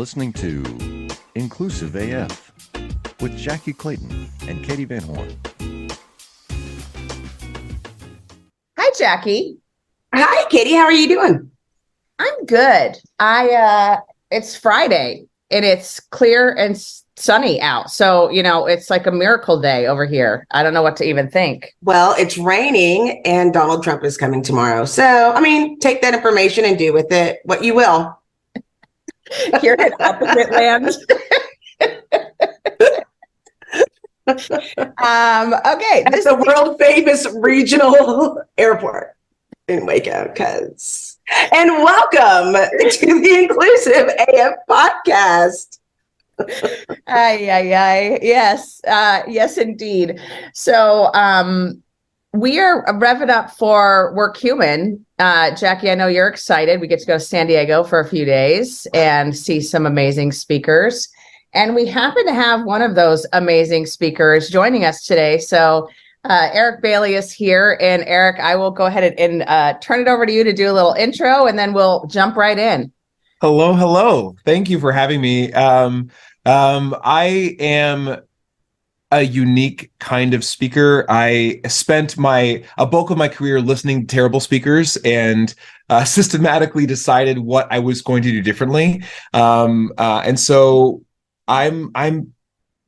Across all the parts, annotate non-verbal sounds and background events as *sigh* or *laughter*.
listening to Inclusive AF with Jackye Clayton and Katee Van Horn. Hi, Jackye. Hi, Katee. How are you doing? I'm good. I uh it's Friday and it's clear and sunny out. So, you know, it's like a miracle day over here. I don't know what to even think. Well, it's raining and Donald Trump is coming tomorrow. So, I mean, take that information and do with it what you will. Here in opposite land. um, okay. At This the world famous regional airport in Waco, because. And welcome to the Inclusive AF podcast. Ay, ay, ay. Yes, uh, yes, indeed. So, um, we are revving up for Work Human. Uh, Jackye, I know you're excited. We get to go to San Diego for a few days and see some amazing speakers. And we happen to have one of those amazing speakers joining us today. So, uh, Eric Bailey is here. And Eric, I will go ahead and, and uh, turn it over to you to do a little intro and then we'll jump right in. Hello, hello. Thank you for having me. Um, um, I am a unique kind of speaker. I spent my a bulk of my career listening to terrible speakers and uh, *laughs* systematically decided what I was going to do differently. Um, uh, and so I'm I'm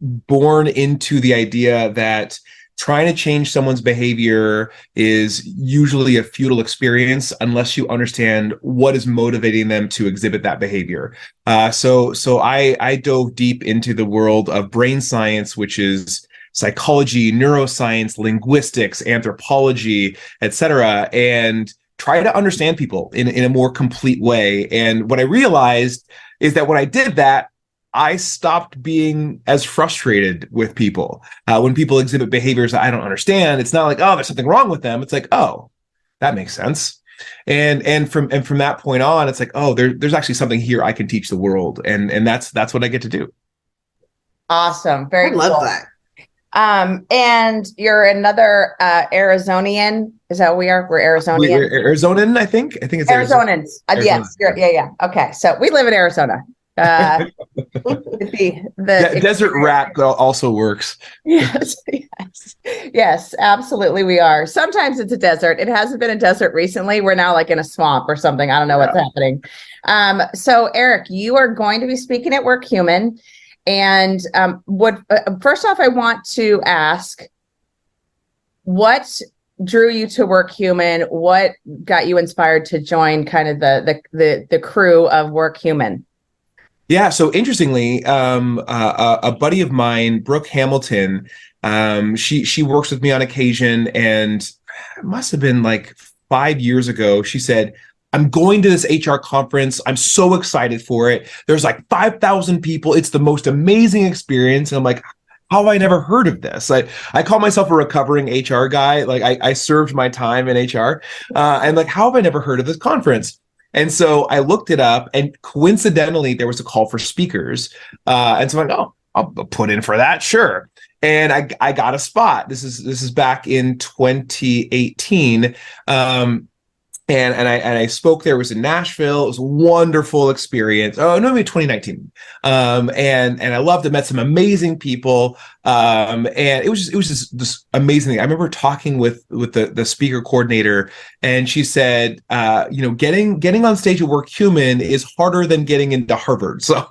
born into the idea that trying to change someone's behavior is usually a futile experience unless you understand what is motivating them to exhibit that behavior. Uh, so, so I I dove deep into the world of brain science, which is psychology, neuroscience, linguistics, anthropology, etc., and try to understand people in in a more complete way. And what I realized is that when I did that, I stopped being as frustrated with people. Uh, when people exhibit behaviors that I don't understand, it's not like, oh, there's something wrong with them. It's like, oh, that makes sense. And and from and from that point on, it's like, oh, there, there's actually something here I can teach the world. And and that's that's what I get to do. Awesome. I Very love cool. that. Um, and you're another uh Arizonian. Is that what we are? We're We- Arizonian. we're Arizonan, I think. I think it's Arizona. Uh, yes. You're, yeah. Yeah. Okay. So we live in Arizona. Uh, *laughs* the, the De- desert rat also works. Yes. *laughs* Yes. Yes. Absolutely. We are. Sometimes it's a desert. It hasn't been a desert recently. We're now like in a swamp or something. I don't know what's happening. Um, so Eric, you are going to be speaking at Work Human. And um, what uh, first off, I want to ask what drew you to Work Human? What got you inspired to join kind of the the the, the crew of Work Human? Yeah. So interestingly, um, uh, a buddy of mine, Brooke Hamilton, um, she she works with me on occasion, and it must have been like five years ago. She said, "I'm going to this HR conference. I'm so excited for it. There's like five thousand people. It's the most amazing experience." And I'm like. How have I never heard of this? I, I call myself a recovering HR guy. Like I, I served my time in HR. Uh, and like, how have I never heard of this conference? And so I looked it up, and coincidentally, there was a call for speakers. Uh, and so I'm like, oh, I'll put in for that, sure. And I I got a spot. This is this is back in 2018. Um, and and I and I spoke there. It was in Nashville. It was a wonderful experience. Oh no, maybe 2019. Um, and and I loved it. Met some amazing people. Um, and it was just it was just this amazing. thing. I remember talking with with the the speaker coordinator, and she said, uh, you know, getting getting on stage at Work Human is harder than getting into Harvard. So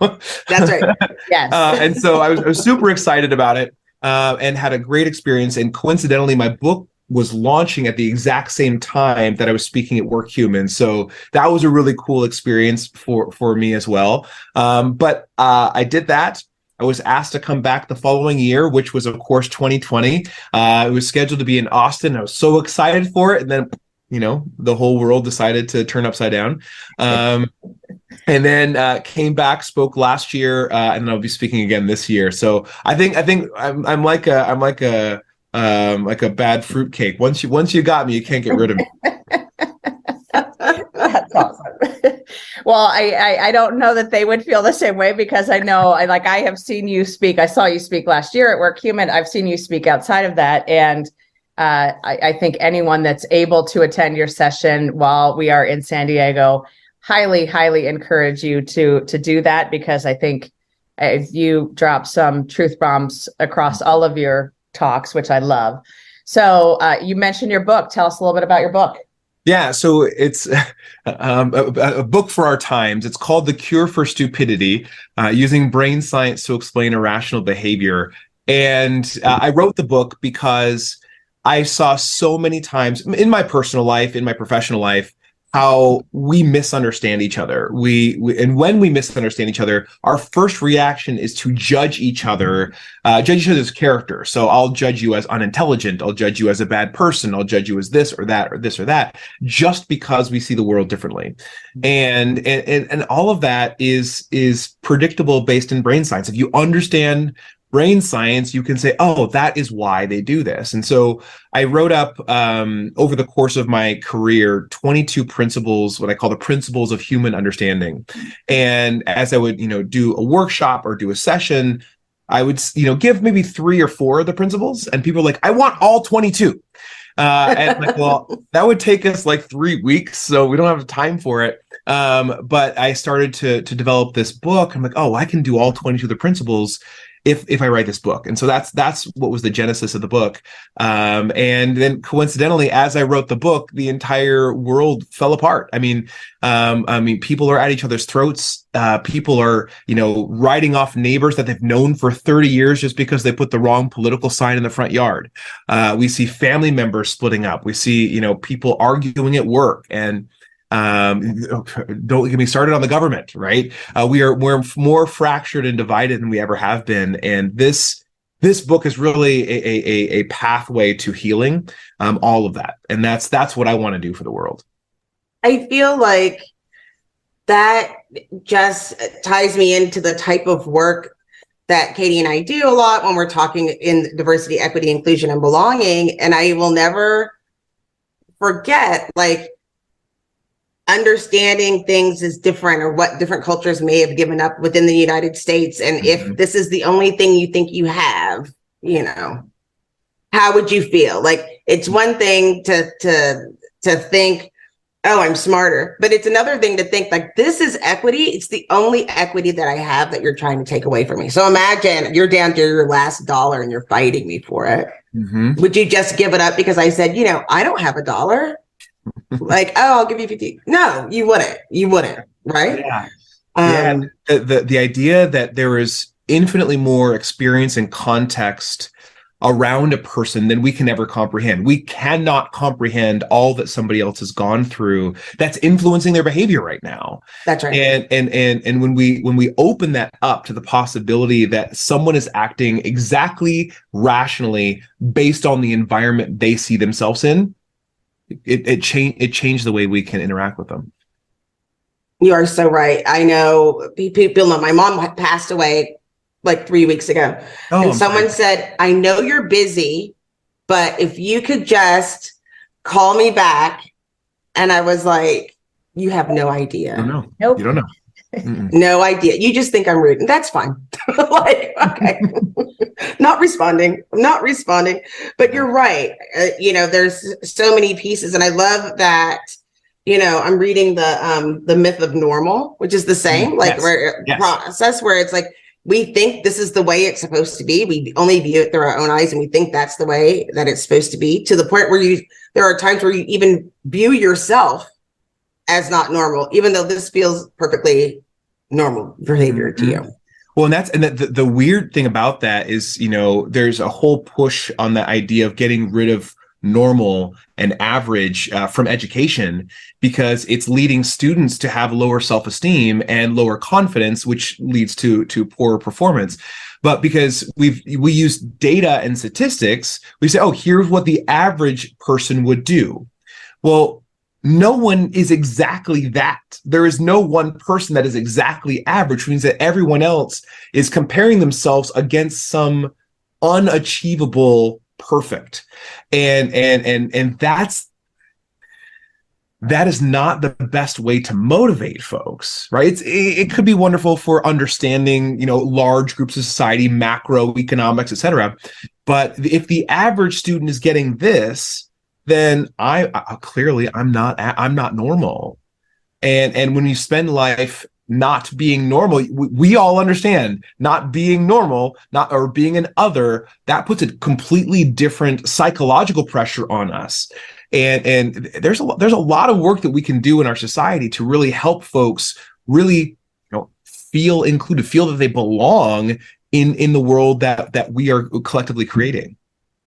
That's right. *laughs* Yes. uh, and so I was, I was super excited about it uh, and had a great experience. And coincidentally, my book was launching at the exact same time that I was speaking at Work Human. So that was a really cool experience for for me as well. Um, but uh, I did that. I was asked to come back the following year, which was of course 2020. Uh, it was scheduled to be in Austin. I was so excited for it, and then you know the whole world decided to turn upside down. Um, and then uh, came back, spoke last year, uh, and I'll be speaking again this year. So I think I think I'm I'm like a I'm like a um like a bad fruitcake. Once you once you got me, you can't get rid of me. *laughs* That's awesome. *laughs* well, I, I I don't know that they would feel the same way because I know I like I have seen you speak. I saw you speak last year at Work Human. I've seen you speak outside of that, and uh, I, I think anyone that's able to attend your session while we are in San Diego highly, highly encourage you to to do that because I think as you drop some truth bombs across all of your talks, which I love. So uh, you mentioned your book. Tell us a little bit about your book. Yeah, so it's *laughs* um, a, a, book for our times. It's called The Cure for Stupidity uh, Using Brain Science to Explain Irrational Behavior. And uh, I wrote the book because I saw so many times in my personal life, in my professional life, how we misunderstand each other. We, we, and when we misunderstand each other, our first reaction is to judge each other, uh, judge each other's character. So I'll judge you as unintelligent. I'll judge you as a bad person. I'll judge you as this or that or this or that, just because we see the world differently. And and and all of that is is predictable based in brain science. If you understand brain science, you can say, oh, that is why they do this. And so I wrote up um, over the course of my career 22 principles, what I call the principles of human understanding. And as I would, you know, do a workshop or do a session, I would, you know, give maybe three or four of the principles, and people are like, I want all 22. Uh, and like, well, *laughs* that would take us like three weeks, so we don't have time for it. Um, but I started to to develop this book. I'm like, oh, I can do all 22 of the principles if if I write this book. And so that's that's what was the genesis of the book. Um, and then coincidentally, as I wrote the book, the entire world fell apart. I mean, um, I mean, people are at each other's throats. Uh, people are, you know, writing off neighbors that they've known for 30 years just because they put the wrong political sign in the front yard. Uh, we see family members splitting up. We see, you know, people arguing at work and um, don't get me started on the government, right? Uh, we are we're more fractured and divided than we ever have been, and this this book is really a a, a pathway to healing um, all of that, and that's that's what I want to do for the world. I feel like that just ties me into the type of work that Katee and I do a lot when we're talking in diversity, equity, inclusion, and belonging. And I will never forget, like understanding things is different or what different cultures may have given up within the United States. And mm-hmm. if this is the only thing you think you have, you know, how would you feel? Like it's one thing to to to think, oh, I'm smarter, but it's another thing to think like this is equity. It's the only equity that I have that you're trying to take away from me. So imagine you're down to your last dollar and you're fighting me for it. Mm-hmm. Would you just give it up because I said, you know, I don't have a dollar? Like, oh, I'll give you 50. No, you wouldn't. You wouldn't, right? Yeah. Um, yeah. The, the, the idea that there is infinitely more experience and context around a person than we can ever comprehend. We cannot comprehend all that somebody else has gone through that's influencing their behavior right now. That's right. And and and and when we when we open that up to the possibility that someone is acting exactly rationally based on the environment they see themselves in, it it changed it changed the way we can interact with them. You are so right. I know people know my mom passed away like three weeks ago. Oh, and someone said, I know you're busy, but if you could just call me back. And I was like, you have no idea. I know. Nope. You don't know. No idea. You just think I'm rude. And that's fine. *laughs* like, okay. *laughs* not responding. I'm not responding. But you're right. Uh, you know, there's so many pieces. And I love that, you know, I'm reading the um the myth of normal, which is the same, like yes. where yes. process where it's like we think this is the way it's supposed to be. We only view it through our own eyes and we think that's the way that it's supposed to be to the point where you there are times where you even view yourself as not normal, even though this feels perfectly normal behavior to you. Well, and that's and the, the weird thing about that is, you know, there's a whole push on the idea of getting rid of normal and average uh, from education because it's leading students to have lower self-esteem and lower confidence which leads to to poorer performance. But because we've we use data and statistics we say oh here's what the average person would do. Well no one is exactly that. There is no one person that is exactly average, which means that everyone else is comparing themselves against some unachievable perfect. And and and and that's that is not the best way to motivate folks right it, it could be wonderful for understanding you know large groups of society macroeconomics etc but if the average student is getting this then I, I clearly I'm not I'm not normal. and and when you spend life not being normal we, we all understand not being normal not or being an other that puts a completely different psychological pressure on us and and there's a there's a lot of work that we can do in our society to really help folks really you know feel included feel that they belong in in the world that that we are collectively creating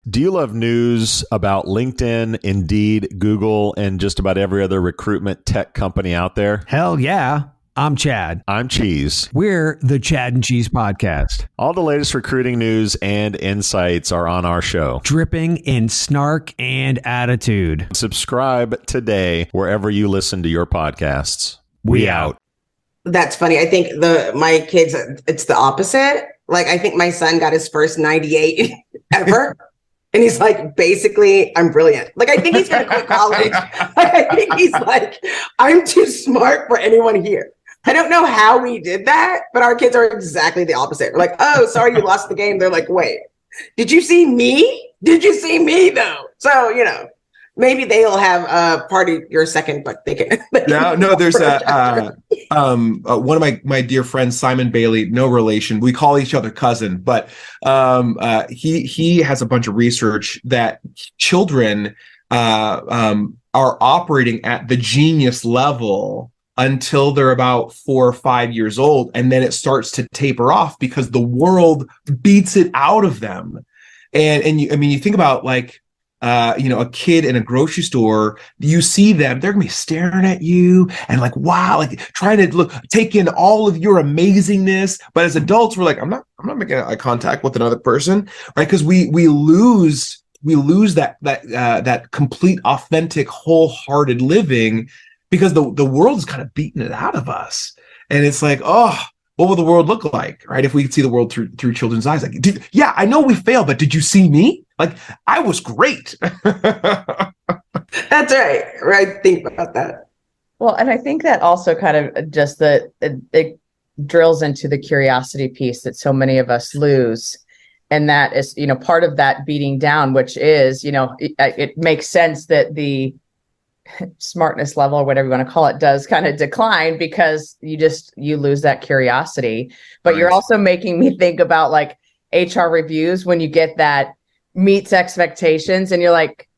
do you love news about LinkedIn, Indeed, Google, and just about every other recruitment tech company out there? Hell yeah. I'm Chad. I'm Cheese. We're the Chad and Cheese Podcast. All the latest recruiting news and insights are on our show. Dripping in snark and attitude. Subscribe today wherever you listen to your podcasts. We, We out. That's funny. I think the my kids it's the opposite. Like I think my son got his first 98 *laughs* ever. And he's like, basically, I'm brilliant. Like, I think he's gonna quit college. *laughs* *laughs* I think he's like, I'm too smart for anyone here. I don't know how we did that, but our kids are exactly the opposite. We're like, oh, sorry, you lost the game. They're like, wait, did you see me? Did you see me though? So, you know, maybe they'll have a party your second, but they can. *laughs* They no can no there's a *laughs* uh, um uh, one of my my dear friends simon bailey no relation we call each other cousin but um uh he he has a bunch of research that children uh um are operating at the genius level until they're about four or five years old and then it starts to taper off because the world beats it out of them and and you i mean you think about like uh, you know, a kid in a grocery store, you see them, they're gonna be staring at you and like, wow, like trying to look, take in all of your amazingness. But as adults, we're like, I'm not, I'm not making eye contact with another person, right? Because we we lose we lose that that uh, that complete, authentic, wholehearted living because the the world's kind of beating it out of us, and it's like, oh. What will the world look like, right? If we could see the world through through children's eyes, like, did, yeah, I know we fail, but did you see me? Like, I was great. *laughs* That's right. Right. Think about that. Well, and I think that also kind of just the it, it drills into the curiosity piece that so many of us lose. And that is, you know, part of that beating down, which is, you know, it, it makes sense that the *laughs* smartness level or whatever you want to call it does kind of decline because you just you lose that curiosity. But you're also making me think about like HR reviews when you get that meets expectations and you're like,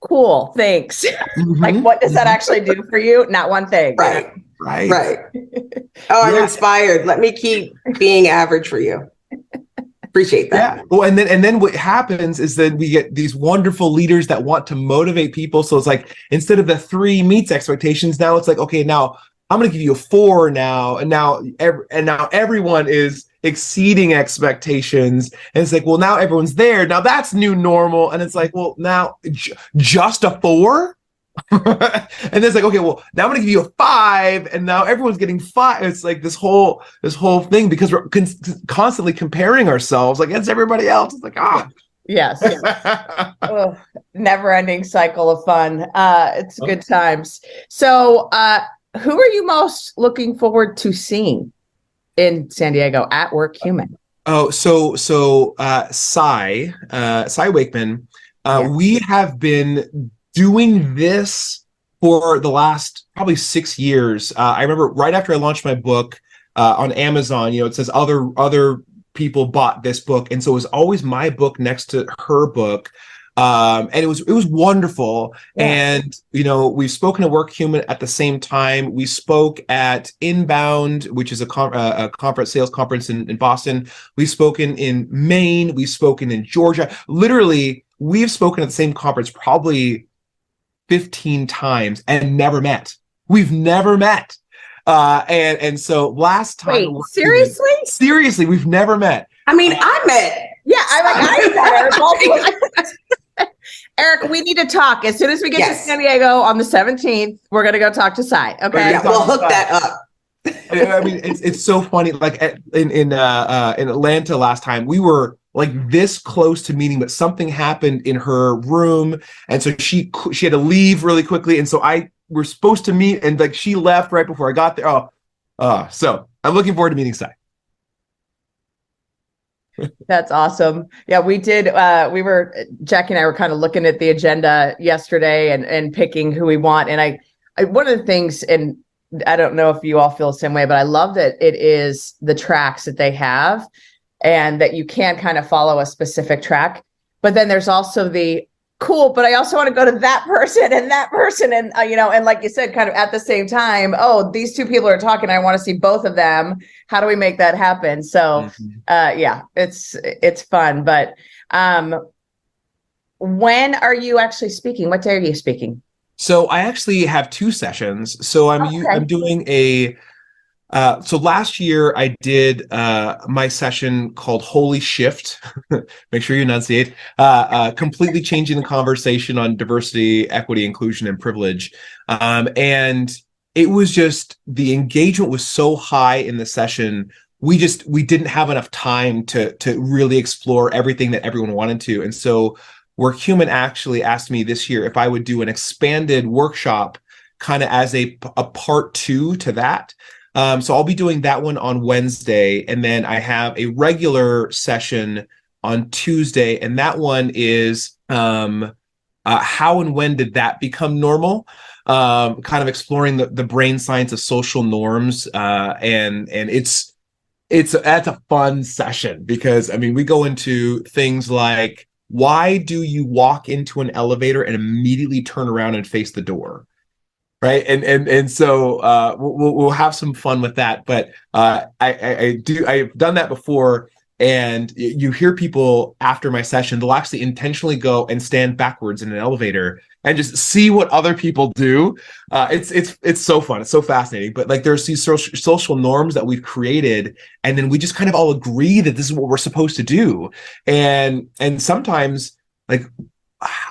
cool, thanks. *laughs* like, Mhm. what does that actually do for you? Not one thing. Right. Right. Right. *laughs* Oh, I'm Yeah. inspired. Let me keep being average for you. Appreciate that. Yeah. Well, and then and then what happens is then we get these wonderful leaders that want to motivate people. So it's like instead of the three meets expectations, now it's like okay, now I'm going to give you a four now, and now ev- and now everyone is exceeding expectations, and it's like well now everyone's there. Now that's new normal, and it's like well now j- just a four. *laughs* and then it's like okay well now i'm gonna give you a five and now everyone's getting five it's like this whole this whole thing because we're con- constantly comparing ourselves against everybody else it's like ah Yes. *laughs* Ugh, never ending cycle of fun. Uh, it's good times. So, uh, who are you most looking forward to seeing in San Diego at Work Human? oh so so uh Cy uh Cy Wakeman uh Yeah. we have been doing this for the last probably six years uh I remember right after I launched my book uh on Amazon you know it says other other people bought this book and so it was always my book next to her book um and it was it was wonderful. Yeah. and you know we've spoken to work human at the same time. We spoke at inbound which is a, con- uh, a conference sales conference in, in boston. We've spoken in maine. We've spoken in georgia. Literally we've spoken at the same conference probably 15 times and never met. We've never met. Uh and and so last time Wait, Work Human- seriously? seriously we've never met. I mean, I met. Yeah, I like I met *laughs* *laughs* Eric, we need to talk as soon as we get Yes. to San Diego on the 17th. We're gonna go talk to Cy. Okay. Yeah, we'll hook that up. I mean, it's it's so funny. Like at, in in uh, uh, in Atlanta last time, we were like this close to meeting, but something happened in her room, and so she she had to leave really quickly, and so I we're supposed to meet, and like she left right before I got there. Oh, uh, so I'm looking forward to meeting Cy. That's awesome. Yeah, we did. Uh, we were Jackie and I were kind of looking at the agenda yesterday and and picking who we want. And I I, one of the things, and I don't know if you all feel the same way, but I love that it is the tracks that they have and that you can kind of follow a specific track. But then there's also the cool, but I also want to go to that person and that person. And, uh, you know, and like you said, kind of at the same time, oh, these two people are talking. I want to see both of them. How do we make that happen? So, Mhm. uh, yeah, it's, it's fun. But, um, when are you actually speaking? What day are you speaking? So I actually have two sessions. So I'm Okay. I'm doing a uh, so last year I did uh, my session called Holy Shift. *laughs* Make sure you enunciate. Uh, uh, completely changing the conversation on diversity, equity, inclusion, and privilege. Um, and it was just the engagement was so high in the session. We just we didn't have enough time to to really explore everything that everyone wanted to. And so Work Human actually asked me this year if I would do an expanded workshop kind of as a, a part two to that. Um, so I'll be doing that one on Wednesday. And then I have a regular session on Tuesday. And that one is um, uh, how and when did that become normal? Um, kind of exploring the, the brain science of social norms. Uh, and and it's it's that's a fun session because I mean we go into things like why do you walk into an elevator and immediately turn around and face the door right? And and and so uh we'll, we'll have some fun with that. But uh I, I i do i've done that before. And you hear people after my session they'll actually intentionally go and stand backwards in an elevator and just see what other people do. Uh it's it's it's so fun. It's so fascinating. But like there's these social social norms that we've created and then we just kind of all agree that this is what we're supposed to do. And and sometimes like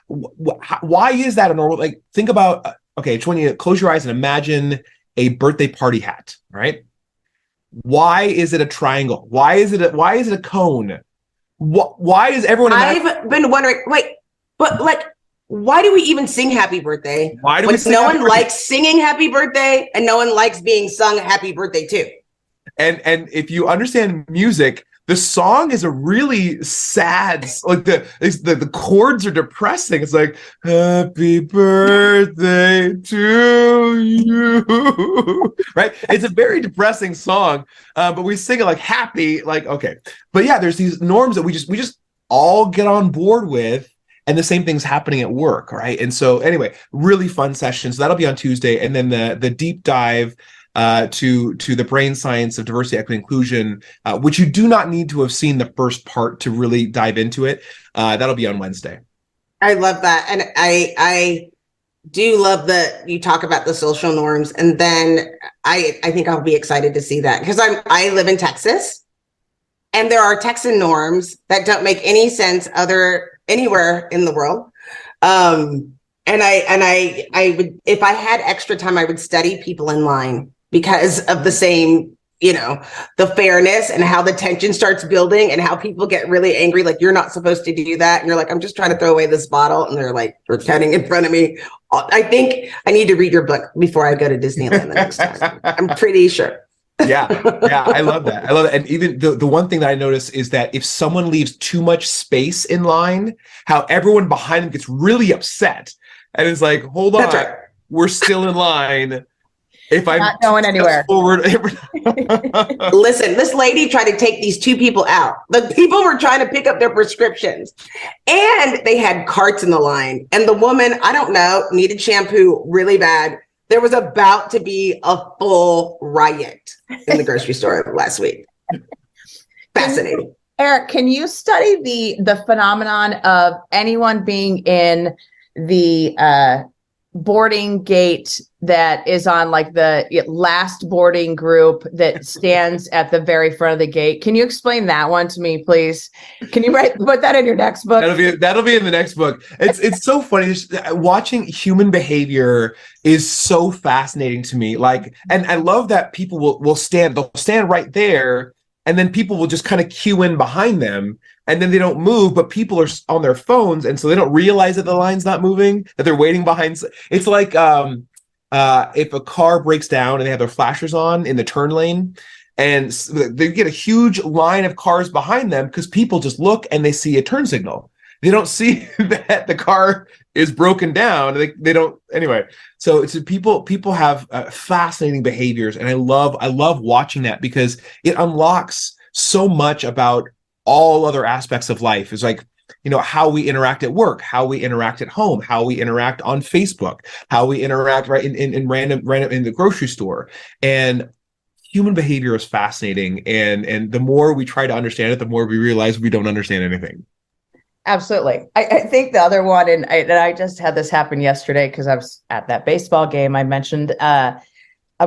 wh- wh- why is that a normal like think about uh, okay it's when you close your eyes and imagine a birthday party hat right why is it a triangle why is it a, why is it a cone Wh- why is everyone imagine- I've been wondering, wait, but like, why do we even sing happy birthday? why do we sing no one birthday? likes singing happy birthday and no one likes being sung happy birthday too. and and if you understand music the song is a really sad like the the, the chords are depressing. It's like happy birthday to you. *laughs* Right? It's a very depressing song uh, but we sing it like happy like okay. But yeah there's these norms that we just we just all get on board with and the same thing's happening at work right? And so anyway really fun session. So that'll be on tuesday and then the the deep dive uh, to to the brain science of diversity, equity, inclusion, uh, which you do not need to have seen the first part to really dive into it. Uh, that'll be on Wednesday. I love that. And I I do love that you talk about the social norms. And then I I think I'll be excited to see that because I'm I live in Texas and there are Texan norms that don't make any sense other anywhere in the world. Um and I and I I would if I had extra time, I would study people in line because of the same you know the fairness and how the tension starts building and how people get really angry like you're not supposed to do that and you're like i'm just trying to throw away this bottle and they're like pretending in front of me i think i need to read your book before i go to disneyland the next time *laughs* i'm pretty sure yeah, yeah, I love that. I love it. And even the, the one thing that I notice is that if someone leaves too much space in line, how everyone behind them gets really upset. And it's like, hold on, right we're still in line. If I'm Not going anywhere. forward, *laughs* *laughs* listen this lady tried to take these two people out. The people were trying to pick up their prescriptions. And they had carts in the line. And the woman i don't know needed shampoo really bad. There was about to be a full riot in the grocery *laughs* store last week. Fascinating. Eric, can you study the the phenomenon of anyone being in the uh, boarding gate that is on like the last boarding group that *laughs* stands at the very front of the gate? Can you explain that one to me, please? Can you write put that in your next book? That'll be that'll be in the next book. It's it's so funny. Uh, Watching human behavior is so fascinating to me. Like, and I love that people will will stand. They'll stand right there, and then people will just kind of queue in behind them, and then they don't move. But people are on their phones, and so they don't realize that the line's not moving. That they're waiting behind. It's like um, uh, if a car breaks down and they have their flashers on in the turn lane. And they get a huge line of cars behind them because people just look and they see a turn signal they don't see *laughs* that the car is broken down. They they don't anyway. So it's people people have uh, fascinating behaviors, and I love I love watching that because it unlocks so much about all other aspects of life. It's like you know how we interact at work how we interact at home how we interact on facebook how we interact right in, in, in random random in the grocery store and human behavior is fascinating and and the more we try to understand it the more we realize we don't understand anything Absolutely. I, I think the other one, and I, and I just had this happen yesterday because I was at that baseball game I mentioned. Uh,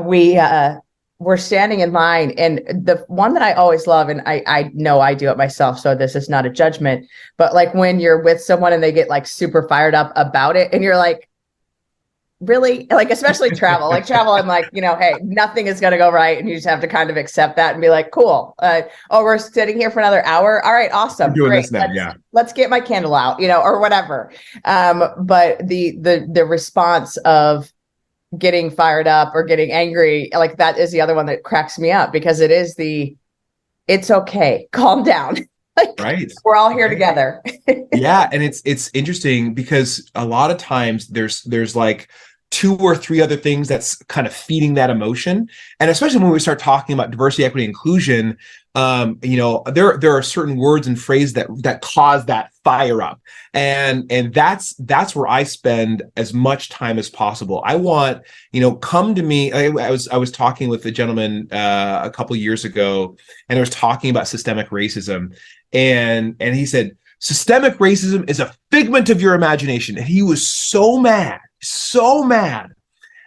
we uh, were standing in line, and the one that I always love, and I, I know I do it myself, so this is not a judgment, but like when you're with someone and they get like super fired up about it, and you're like, really like especially travel like travel i'm like you know hey nothing is going to go right and you just have to kind of accept that and be like cool uh, oh we're sitting here for another hour all right awesome doing Great. this now, let's, yeah. let's get my candle out you know or whatever um but the the the response of getting fired up or getting angry like that is the other one that cracks me up because it is the it's okay *laughs* calm down. *laughs* Like right. we're all here Right. together. *laughs* Yeah and it's it's interesting because a lot of times there's there's like two or three other things that's kind of feeding that emotion. And especially when we start talking about diversity equity inclusion um you know there there are certain words and phrases that that cause that fire up. And and that's that's where i spend as much time as possible. I want you know come to me i, I was i was talking with a gentleman uh, a couple years ago and i was talking about systemic racism. And and he said systemic racism is a figment of your imagination. And he was so mad so mad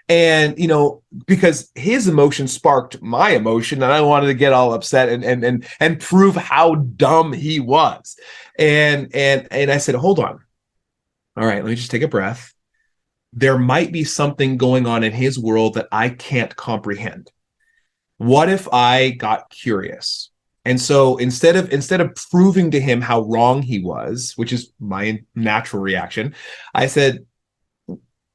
and you know because his emotion sparked my emotion and i wanted to get all upset and and and, and prove how dumb he was. And and and i said hold on. All right let me just take a breath. There might be something going on in his world that i can't comprehend. What if i got curious? And so instead of instead of proving to him how wrong he was which is my natural reaction i said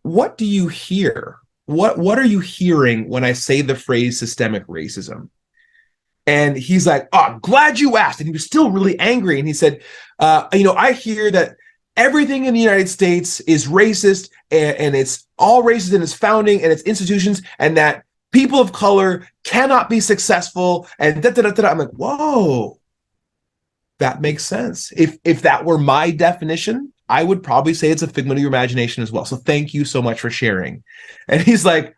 what do you hear what what are you hearing when i say the phrase systemic racism? And he's like oh i'm glad you asked. And he was still really angry. And he said uh, you know i hear that everything in the united states is racist and, and it's all racist in its founding and its institutions and that people of color cannot be successful and da, da, da, da, i'm like whoa that makes sense. If if that were my definition I would probably say it's a figment of your imagination as well. So thank you so much for sharing. And he's like,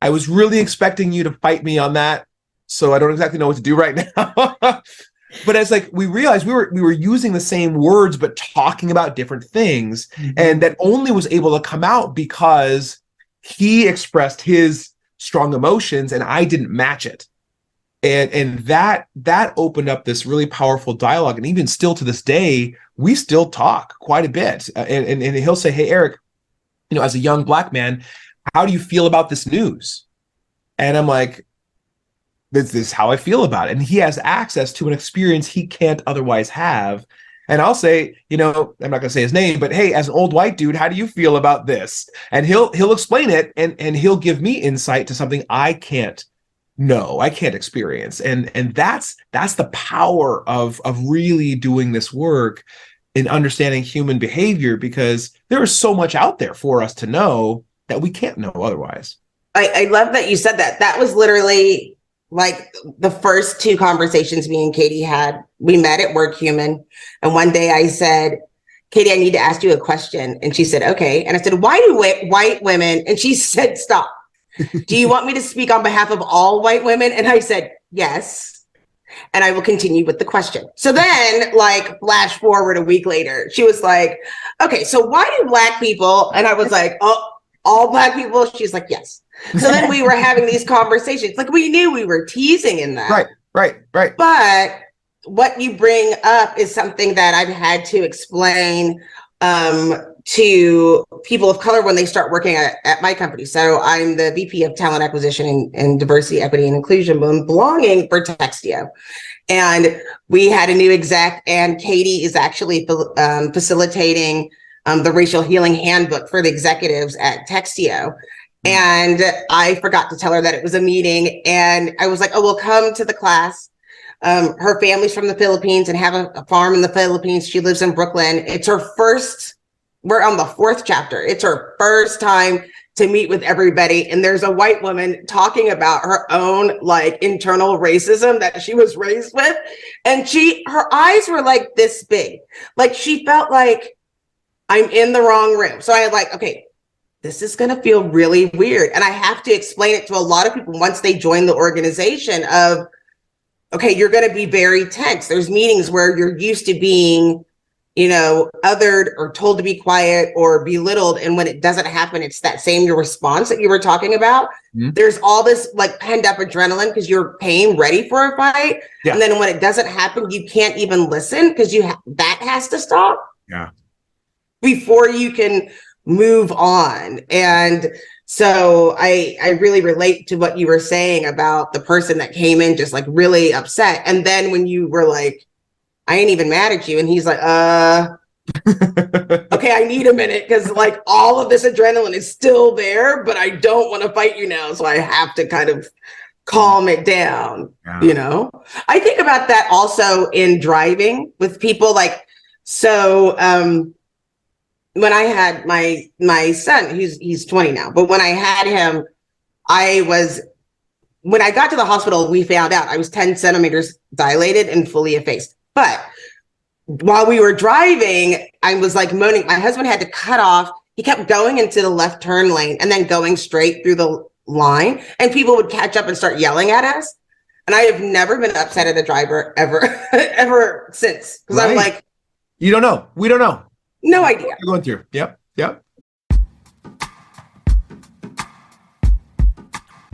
I was really expecting you to fight me on that. So I don't exactly know what to do right *laughs* now. but it's like we realized we were we were using the same words but talking about different things. Mm-hmm. And that only was able to come out because he expressed his strong emotions and I didn't match it. And and that that opened up this really powerful dialogue. And even still to this day, we still talk quite a bit. Uh, and, and, and he'll say, Hey, Eric, you know, as a young black man, how do you feel about this news? And I'm like, this, this is how I feel about it. And he has access to an experience he can't otherwise have. And I'll say, you know, I'm not gonna say his name, but hey, as an old white dude, how do you feel about this? And he'll he'll explain it and and he'll give me insight to something I can't know, I can't experience. And and that's that's the power of of really doing this work in understanding human behavior because there is so much out there for us to know that we can't know otherwise. I, I love that you said that. That was literally like the first two conversations me and Katee had. We met at Work Human. And one day I said, Katee, I need to ask you a question. And she said, okay. And I said, why do whi- white women? And she *laughs* said, stop. Do you want me to speak on behalf of all white women? And I said, yes. And I will continue with the question. So then, like, flash forward a week later, she was like, okay, so why do black people? And I was like, oh, all black people? She's like, yes. So then we were having these conversations. Like we knew we were teasing in that. Right, right, right. But what you bring up is something that I've had to explain um, to people of color when they start working at, at my company. So I'm the VP of Talent Acquisition and, and Diversity, Equity, and Inclusion, and belonging for Textio. And we had a new exec, and Katee is actually um, facilitating um, the racial healing handbook for the executives at Textio. And I forgot to tell her that it was a meeting. And I was like, oh, well, come to the class. Um, her family's from the Philippines and have a, a farm in the Philippines. She lives in Brooklyn. It's her first we're on the fourth chapter. It's her first time to meet with everybody. And there's a white woman talking about her own like internal racism that she was raised with. And she, her eyes were like this big. Like she felt like I'm in the wrong room. So I like, okay, this is going to feel really weird. And I have to explain it to a lot of people once they join the organization of, okay, you're going to be very tense. There's meetings where you're used to being you know, othered or told to be quiet or belittled. And when it doesn't happen, it's that same response that you were talking about. Mm-hmm. There's all this like pent up adrenaline because you're paying ready for a fight. Yeah. And then when it doesn't happen, you can't even listen because you ha- that has to stop. Yeah. Before you can move on. And so I I really relate to what you were saying about the person that came in just like really upset. And then when you were like, I ain't even mad at you. And he's like, uh, *laughs* okay, I need a minute because like all of this adrenaline is still there, but I don't want to fight you now. So I have to kind of calm it down, yeah. you know? I think about that also in driving with people like, so, um, when I had my my son, he's he's 20 now, but when I had him, I was when I got to the hospital, we found out I was 10 centimeters dilated and fully effaced. But while we were driving, I was like moaning. My husband had to cut off. He kept going into the left turn lane and then going straight through the line. And people would catch up and start yelling at us. And I have never been upset at a driver ever, *laughs* ever since. Because right. I'm like, you don't know. We don't know. No idea. You're going through. Yep. Yep.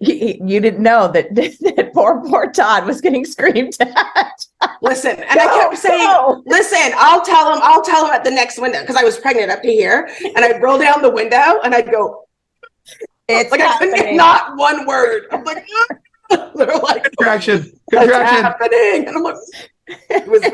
you, didn't know that, *laughs* that poor poor Todd was getting screamed at. listen, and no, I kept saying, no. "Listen, I'll tell him. I'll tell him at the next window because I was pregnant up to here, and I'd roll down the window and I'd go." It's like happening. I couldn't not one word. I'm like, ah. *laughs* they're like contraction, contraction happening, and I'm like, it was.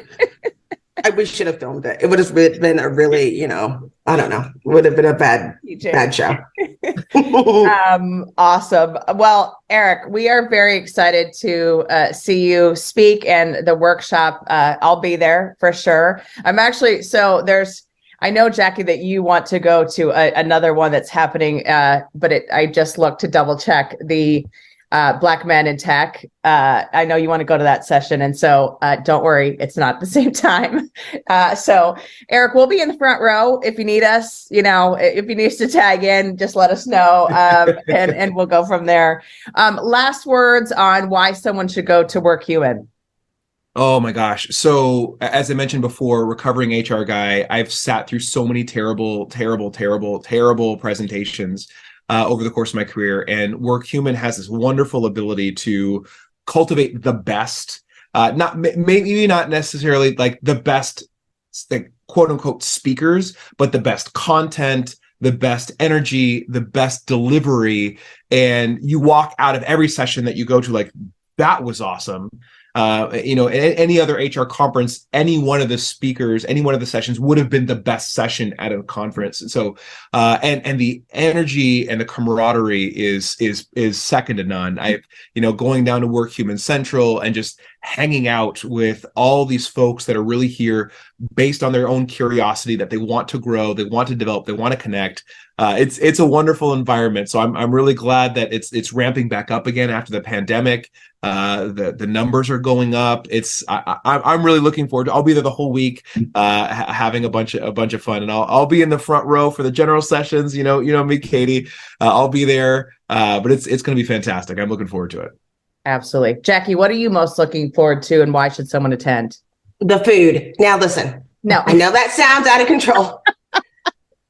I, we should have filmed it. It would have been a really, you know, I don't know, would have been a bad, bad show. *laughs* *laughs* um, awesome. Well, Eric, we are very excited to uh, see you speak and the workshop. Uh, I'll be there for sure. I'm actually so there's. I know Jackye that you want to go to a, another one that's happening, uh, but it, I just looked to double check the uh, Black Men in Tech. Uh, I know you want to go to that session, and so uh, don't worry, it's not the *laughs* same time. Uh, so, Eric, we'll be in the front row if you need us. You know, if you need us to tag in, just let us know, um, *laughs* and and we'll go from there. Um, last words on why someone should go to WorkHuman. Oh my gosh. So, as I mentioned before, recovering HR guy, I've sat through so many terrible, terrible, terrible, terrible presentations uh, over the course of my career. And WorkHuman has this wonderful ability to cultivate the best, uh, not maybe not necessarily like the best, like quote unquote speakers, but the best content, the best energy, the best delivery. And you walk out of every session that you go to like, that was awesome uh, you know, any other HR conference, any one of the speakers, any one of the sessions would have been the best session at a conference. And So, uh, and and the energy and the camaraderie is is is second to none. I, you know, going down to work Human Central and just hanging out with all these folks that are really here based on their own curiosity that they want to grow, they want to develop, they want to connect. Uh, it's it's a wonderful environment. So I'm I'm really glad that it's it's ramping back up again after the pandemic. Uh, the the numbers are going up. It's I, I am really looking forward. to I'll be there the whole week, uh, ha- having a bunch of a bunch of fun, and I'll I'll be in the front row for the general sessions. You know you know me, Katee. Uh, I'll be there. Uh, but it's it's going to be fantastic. I'm looking forward to it. Absolutely. Jackye, what are you most looking forward to and why should someone attend? The food. Now, listen. No. I know that sounds out of control. *laughs*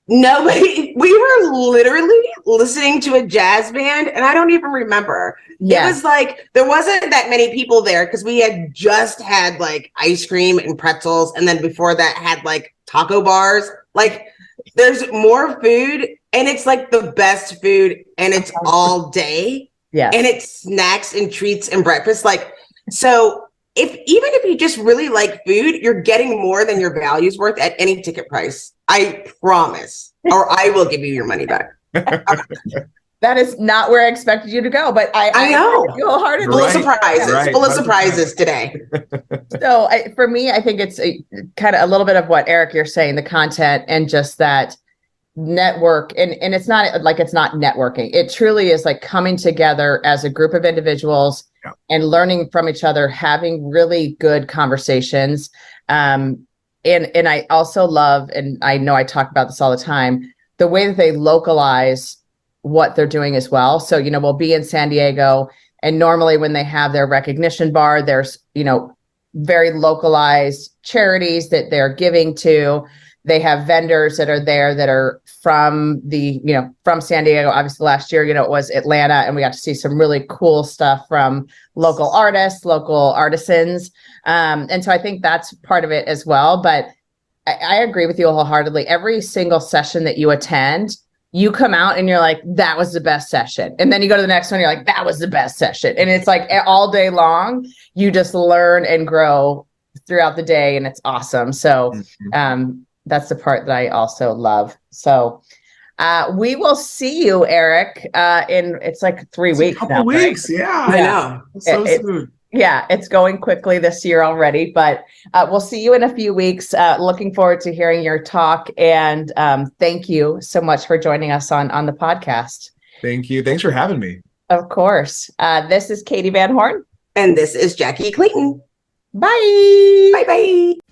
Nobody, we were literally listening to a jazz band, and I don't even remember. Yes. It was like there wasn't that many people there because we had just had like ice cream and pretzels, and then before that had like taco bars. Like there's more food, and it's like the best food, and it's all day Yeah. and it's snacks and treats and breakfast. Like, so if even if you just really like food, you're getting more than your value's worth at any ticket price. I promise, or I will give you your money back. *laughs* That is not where I expected you to go, but I, I know. agree wholeheartedly. Full of surprises, Right. full of surprises today. *laughs* So I, for me, I think it's uh, a, kind of a little bit of what Eric you're saying, the content and just that network. And and it's not like it's not networking. It truly is like coming together as a group of individuals And learning from each other, having really good conversations. Um, and and I also love, and I know I talk about this all the time, the way that they localize what they're doing as well. So you know, we'll be in San Diego, and normally when they have their recognition bar, there's you know very localized charities that they're giving to. They have vendors that are there that are from the, you know, from San Diego. Obviously, last year, you know, it was Atlanta, and we got to see some really cool stuff from local artists, local artisans. Um, and so I think that's part of it as well. But I, I agree with you wholeheartedly. Every single session that you attend, you come out and you're like, that was the best session. And then you go to the next one, you're like, that was the best session. And it's like all day long, you just learn and grow throughout the day, and it's awesome. So, um, that's the part that I also love. So, uh, we will see you, Eric, uh, in it's like three weeks couple now. right? weeks. Yeah. I know. So It- it- Yeah, it's going quickly this year already, but uh, we'll see you in a few weeks. Uh, looking forward to hearing your talk, and um, thank you so much for joining us on on the podcast. Thank you. Thanks for having me. Of course, uh, this is Katee Van Horn. And this is Jackye Clayton. Bye. Bye bye.